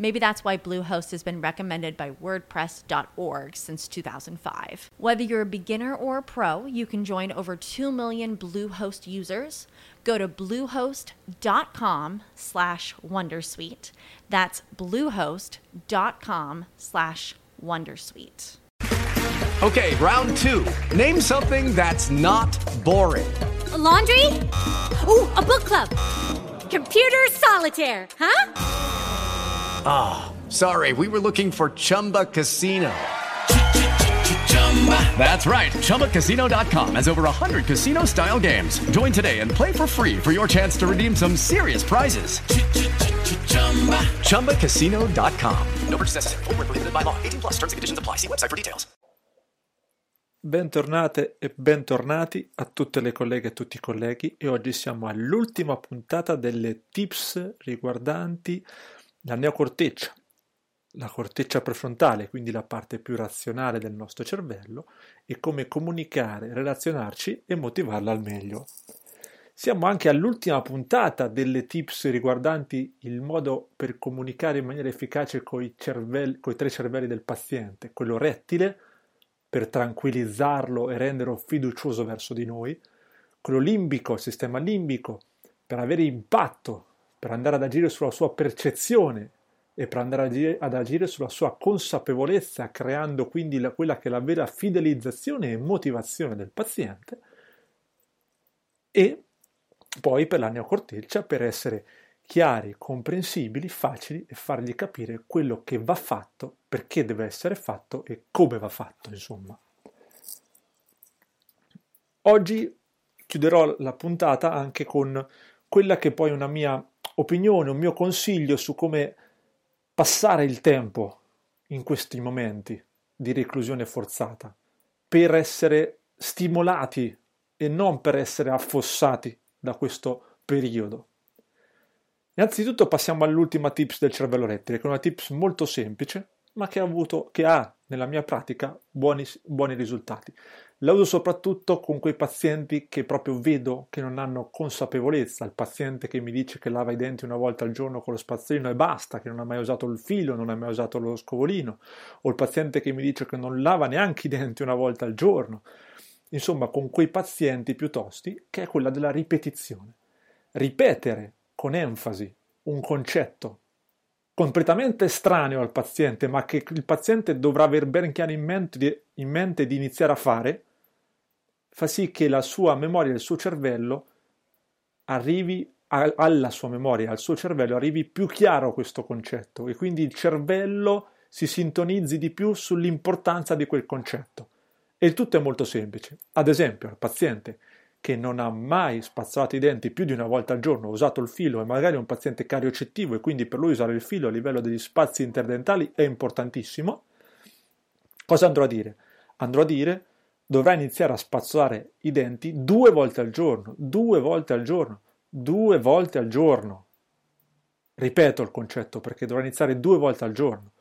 Maybe that's why Bluehost has been recommended by WordPress.org since 2005. Whether you're a beginner or a pro, you can join over 2 million Bluehost users. Go to bluehost.com slash Wondersuite. That's bluehost.com slash Wondersuite. Okay, round two. Name something that's not boring. A laundry? Ooh, a book club. Computer solitaire, huh? Ah, oh, sorry, we were looking for Chumba Casino. That's right. ChumbaCasino.com has over 100 casino style games. Join today and play for free for your chance to redeem some serious prizes. ChumbaCasino.com. No purchase necessary. Full prohibited by law. 18 plus terms and conditions apply. See website for details. Bentornate e bentornati a tutte le colleghe e tutti i colleghi e oggi siamo all'ultima puntata delle tips riguardanti la neocorteccia, la corteccia prefrontale, quindi la parte più razionale del nostro cervello, e come comunicare, relazionarci e motivarla al meglio. Siamo anche all'ultima puntata delle tips riguardanti il modo per comunicare in maniera efficace con i, tre cervelli del paziente, quello rettile, per tranquillizzarlo e renderlo fiducioso verso di noi, quello limbico, il sistema limbico, per avere impatto per andare ad agire sulla sua percezione e per andare ad agire, sulla sua consapevolezza, creando quindi la, quella che è la vera fidelizzazione e motivazione del paziente, e poi per la neocorteccia per essere chiari, comprensibili, facili e fargli capire quello che va fatto, perché deve essere fatto e come va fatto, insomma. Oggi chiuderò la puntata anche con quella che poi è una mia opinione, un mio consiglio su come passare il tempo in questi momenti di reclusione forzata, per essere stimolati e non per essere affossati da questo periodo. Innanzitutto passiamo all'ultima tips del cervello rettile, che è una tips molto semplice, ma che ha, avuto, che ha nella mia pratica buoni, buoni risultati. La uso soprattutto con quei pazienti che proprio vedo che non hanno consapevolezza, il paziente che mi dice che lava i denti una volta al giorno con lo spazzolino e basta, che non ha mai usato il filo, non ha mai usato lo scovolino, o il paziente che mi dice che non lava neanche i denti una volta al giorno. Insomma, con quei pazienti piuttosto, che è quella della ripetizione. Ripetere con enfasi un concetto completamente estraneo al paziente, ma che il paziente dovrà aver ben chiaro in mente, di, in mente di iniziare a fare, fa sì che la sua memoria, il suo cervello arrivi a, alla sua memoria, al suo cervello arrivi più chiaro questo concetto e quindi il cervello si sintonizzi di più sull'importanza di quel concetto. E il tutto è molto semplice. Ad esempio, il paziente che non ha mai spazzato i denti più di una volta al giorno, usato il filo e magari è un paziente cariocettivo e quindi per lui usare il filo a livello degli spazi interdentali è importantissimo, cosa andrò a dire? Andrò a dire dovrà iniziare a spazzolare i denti due volte al giorno, due volte al giorno, due volte al giorno. Ripeto il concetto perché dovrà iniziare due volte al giorno.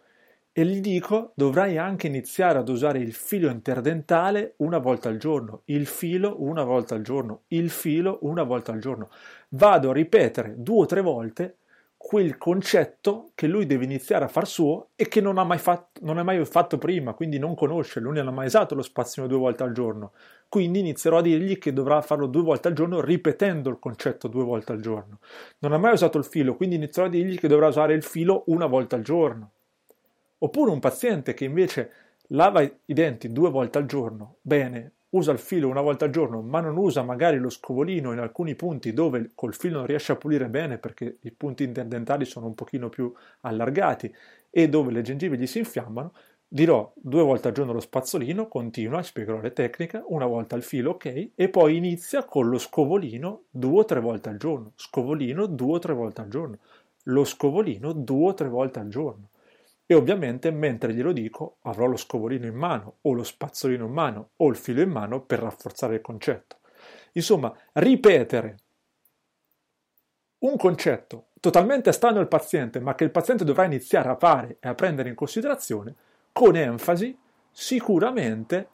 E gli dico, dovrai anche iniziare ad usare il filo interdentale una volta al giorno, il filo una volta al giorno, il filo una volta al giorno. Vado a ripetere due o tre volte quel concetto che lui deve iniziare a far suo e che non ha mai fatto, non ha mai fatto prima, quindi non conosce, lui non ha mai usato lo spazio due volte al giorno. Quindi inizierò a dirgli che dovrà farlo due volte al giorno ripetendo il concetto due volte al giorno. Non ha mai usato il filo, quindi inizierò a dirgli che dovrà usare il filo una volta al giorno. Oppure un paziente che invece lava i denti due volte al giorno, bene, usa il filo una volta al giorno, ma non usa magari lo scovolino in alcuni punti dove col filo non riesce a pulire bene perché i punti interdentali sono un pochino più allargati e dove le gengive gli si infiammano, dirò due volte al giorno lo spazzolino, continua, spiegherò le tecniche, una volta il filo, ok, e poi inizia con lo scovolino due o tre volte al giorno, scovolino due o tre volte al giorno, lo scovolino due o tre volte al giorno e ovviamente mentre glielo dico avrò lo scovolino in mano o lo spazzolino in mano o il filo in mano per rafforzare il concetto. Insomma, ripetere un concetto totalmente estraneo al paziente, ma che il paziente dovrà iniziare a fare e a prendere in considerazione, con enfasi, sicuramente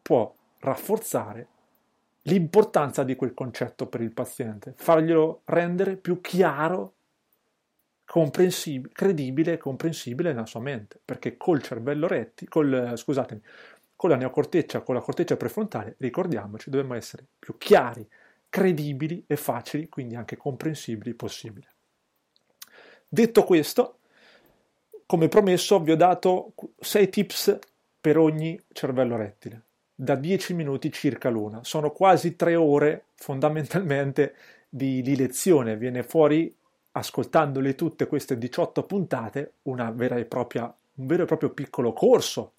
può rafforzare l'importanza di quel concetto per il paziente, farglielo rendere più chiaro credibile e comprensibile nella sua mente, perché col cervello retti, col, scusatemi, con la neocorteccia, con la corteccia prefrontale, ricordiamoci, dobbiamo essere più chiari, credibili e facili, quindi anche comprensibili possibile. Detto questo, come promesso vi ho dato 6 tips per ogni cervello rettile, da 10 minuti circa l'una. Sono quasi 3 ore fondamentalmente di, di lezione, viene fuori ascoltandole tutte queste 18 puntate, propria, un vero e proprio piccolo corso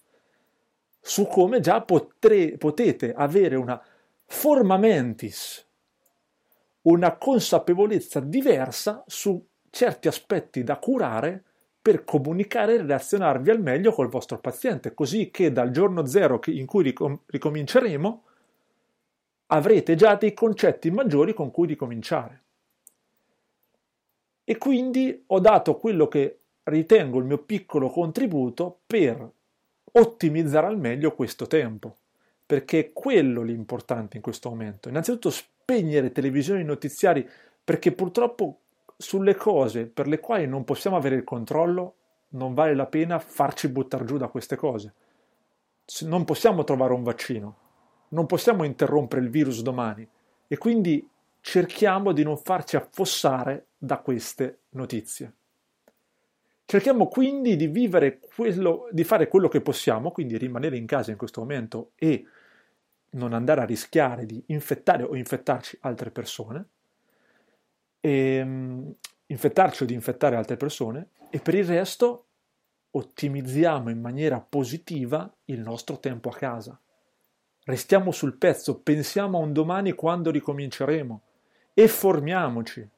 su come già potre, potete avere una forma mentis, una consapevolezza diversa su certi aspetti da curare per comunicare e relazionarvi al meglio col vostro paziente, così che dal giorno zero in cui ricom- ricominceremo avrete già dei concetti maggiori con cui ricominciare e quindi ho dato quello che ritengo il mio piccolo contributo per ottimizzare al meglio questo tempo, perché è quello l'importante in questo momento. Innanzitutto spegnere televisioni e notiziari, perché purtroppo sulle cose per le quali non possiamo avere il controllo non vale la pena farci buttare giù da queste cose. Non possiamo trovare un vaccino, non possiamo interrompere il virus domani e quindi cerchiamo di non farci affossare da queste notizie. Cerchiamo quindi di vivere quello, di fare quello che possiamo, quindi rimanere in casa in questo momento e non andare a rischiare di infettare o infettarci altre persone, e, um, infettarci o di infettare altre persone, e per il resto ottimizziamo in maniera positiva il nostro tempo a casa. Restiamo sul pezzo, pensiamo a un domani quando ricominceremo e formiamoci.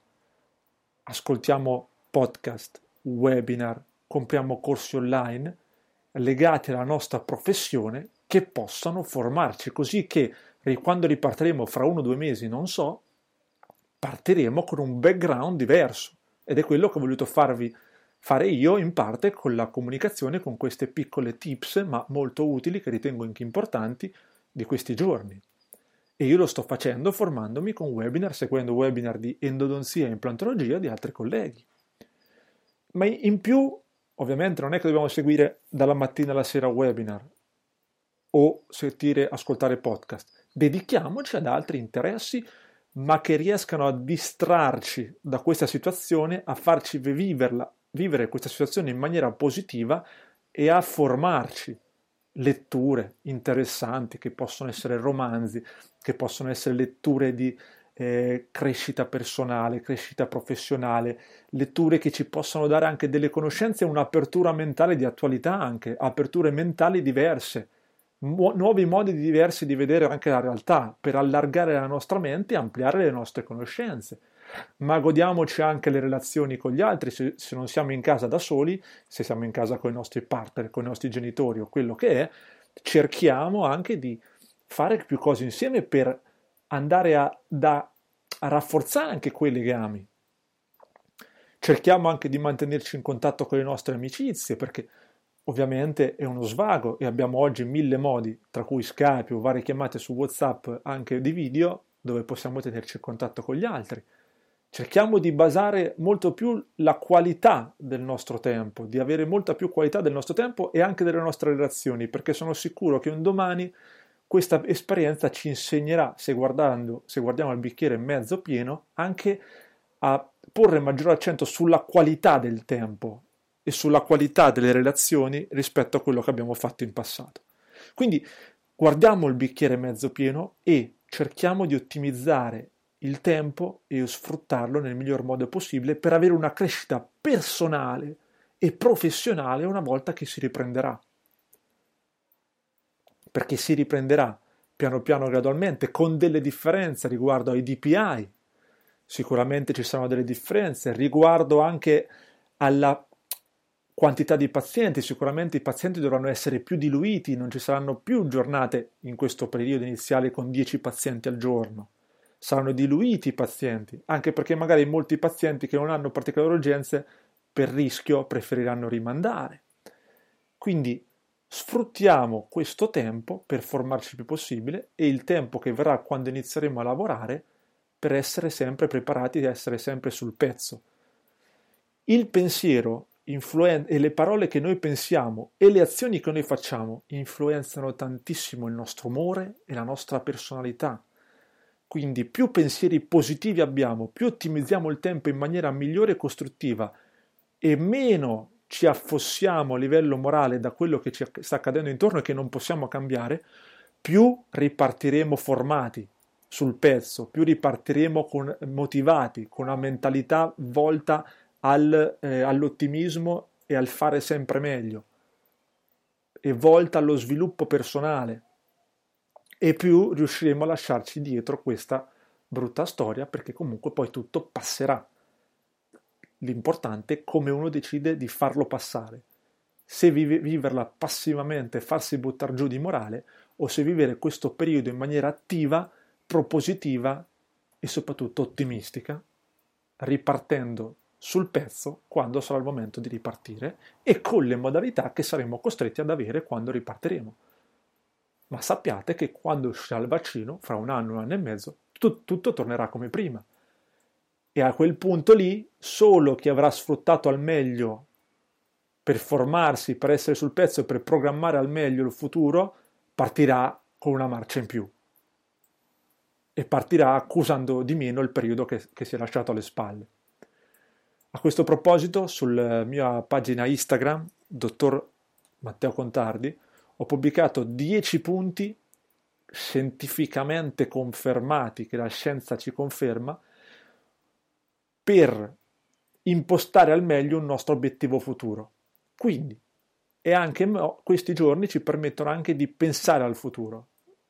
Ascoltiamo podcast, webinar, compriamo corsi online legati alla nostra professione che possano formarci, così che quando ripartiremo fra uno o due mesi, non so, partiremo con un background diverso. Ed è quello che ho voluto farvi fare io in parte con la comunicazione con queste piccole tips, ma molto utili, che ritengo anche importanti, di questi giorni. E io lo sto facendo formandomi con webinar, seguendo webinar di endodonzia e implantologia di altri colleghi. Ma in più, ovviamente, non è che dobbiamo seguire dalla mattina alla sera webinar o sentire, ascoltare podcast. Dedichiamoci ad altri interessi, ma che riescano a distrarci da questa situazione, a farci viverla, vivere questa situazione in maniera positiva e a formarci letture interessanti che possono essere romanzi, che possono essere letture di eh, crescita personale, crescita professionale, letture che ci possono dare anche delle conoscenze un'apertura mentale di attualità anche, aperture mentali diverse, mu- nuovi modi diversi di vedere anche la realtà, per allargare la nostra mente e ampliare le nostre conoscenze. Ma godiamoci anche le relazioni con gli altri, se, se non siamo in casa da soli, se siamo in casa con i nostri partner, con i nostri genitori o quello che è, cerchiamo anche di fare più cose insieme per andare a, da, a rafforzare anche quei legami. Cerchiamo anche di mantenerci in contatto con le nostre amicizie, perché ovviamente è uno svago e abbiamo oggi mille modi, tra cui Skype o varie chiamate su WhatsApp anche di video, dove possiamo tenerci in contatto con gli altri. Cerchiamo di basare molto più la qualità del nostro tempo, di avere molta più qualità del nostro tempo e anche delle nostre relazioni, perché sono sicuro che un domani questa esperienza ci insegnerà, se, se guardiamo il bicchiere mezzo pieno, anche a porre maggiore accento sulla qualità del tempo e sulla qualità delle relazioni rispetto a quello che abbiamo fatto in passato. Quindi guardiamo il bicchiere mezzo pieno e cerchiamo di ottimizzare il tempo e sfruttarlo nel miglior modo possibile per avere una crescita personale e professionale una volta che si riprenderà. Perché si riprenderà piano piano gradualmente con delle differenze riguardo ai DPI. Sicuramente ci saranno delle differenze riguardo anche alla quantità di pazienti, sicuramente i pazienti dovranno essere più diluiti, non ci saranno più giornate in questo periodo iniziale con 10 pazienti al giorno. Saranno diluiti i pazienti, anche perché magari molti pazienti che non hanno particolari urgenze per rischio preferiranno rimandare. Quindi sfruttiamo questo tempo per formarci il più possibile e il tempo che verrà quando inizieremo a lavorare per essere sempre preparati e essere sempre sul pezzo. Il pensiero influen- e le parole che noi pensiamo e le azioni che noi facciamo influenzano tantissimo il nostro umore e la nostra personalità. Quindi più pensieri positivi abbiamo, più ottimizziamo il tempo in maniera migliore e costruttiva e meno ci affossiamo a livello morale da quello che ci sta accadendo intorno e che non possiamo cambiare, più ripartiremo formati sul pezzo, più ripartiremo con, motivati, con una mentalità volta al, eh, all'ottimismo e al fare sempre meglio, e volta allo sviluppo personale, e più riusciremo a lasciarci dietro questa brutta storia perché comunque poi tutto passerà. L'importante è come uno decide di farlo passare. Se vive, viverla passivamente, farsi buttare giù di morale, o se vivere questo periodo in maniera attiva, propositiva e soprattutto ottimistica, ripartendo sul pezzo quando sarà il momento di ripartire e con le modalità che saremo costretti ad avere quando ripartiremo. Ma sappiate che quando uscirà il vaccino, fra un anno, un anno e mezzo, tu, tutto tornerà come prima. E a quel punto lì, solo chi avrà sfruttato al meglio per formarsi, per essere sul pezzo e per programmare al meglio il futuro, partirà con una marcia in più. E partirà accusando di meno il periodo che, che si è lasciato alle spalle. A questo proposito, sulla mia pagina Instagram, dottor Matteo Contardi, ho pubblicato 10 punti scientificamente confermati, che la scienza ci conferma, per impostare al meglio un nostro obiettivo futuro. Quindi, e anche questi giorni ci permettono anche di pensare al futuro,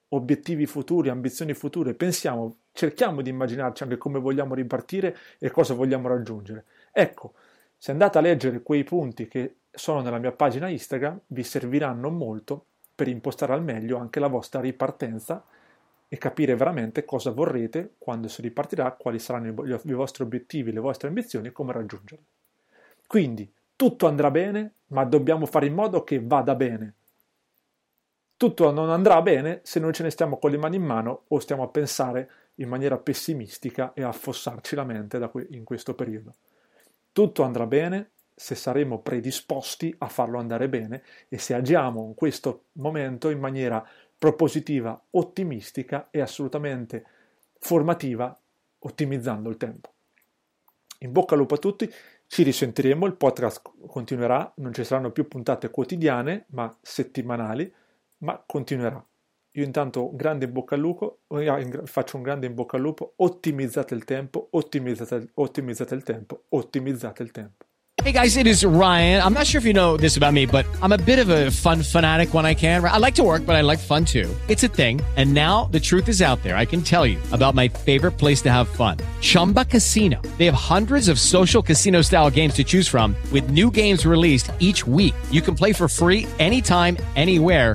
obiettivi futuri, ambizioni future, pensiamo, cerchiamo di immaginarci anche come vogliamo ripartire e cosa vogliamo raggiungere. Ecco, se andate a leggere quei punti che sono nella mia pagina Instagram, vi serviranno molto per impostare al meglio anche la vostra ripartenza e capire veramente cosa vorrete quando si ripartirà, quali saranno i vostri obiettivi, le vostre ambizioni e come raggiungerli. Quindi tutto andrà bene, ma dobbiamo fare in modo che vada bene. Tutto non andrà bene se non ce ne stiamo con le mani in mano o stiamo a pensare in maniera pessimistica e a affossarci la mente in questo periodo. Tutto andrà bene se saremo predisposti a farlo andare bene e se agiamo in questo momento in maniera propositiva, ottimistica e assolutamente formativa, ottimizzando il tempo. In bocca al lupo a tutti, ci risentiremo, il podcast continuerà, non ci saranno più puntate quotidiane, ma settimanali, ma continuerà. Io intanto grande in bocca al lupo, eh, faccio un grande in bocca al lupo, ottimizzate il tempo, ottimizzate, ottimizzate il tempo, ottimizzate il tempo. Hey guys, it is Ryan. I'm not sure if you know this about me, but I'm a bit of a fun fanatic when I can. I like to work, but I like fun too. It's a thing. And now the truth is out there. I can tell you about my favorite place to have fun. Chumba Casino. They have hundreds of social casino style games to choose from with new games released each week. You can play for free anytime, anywhere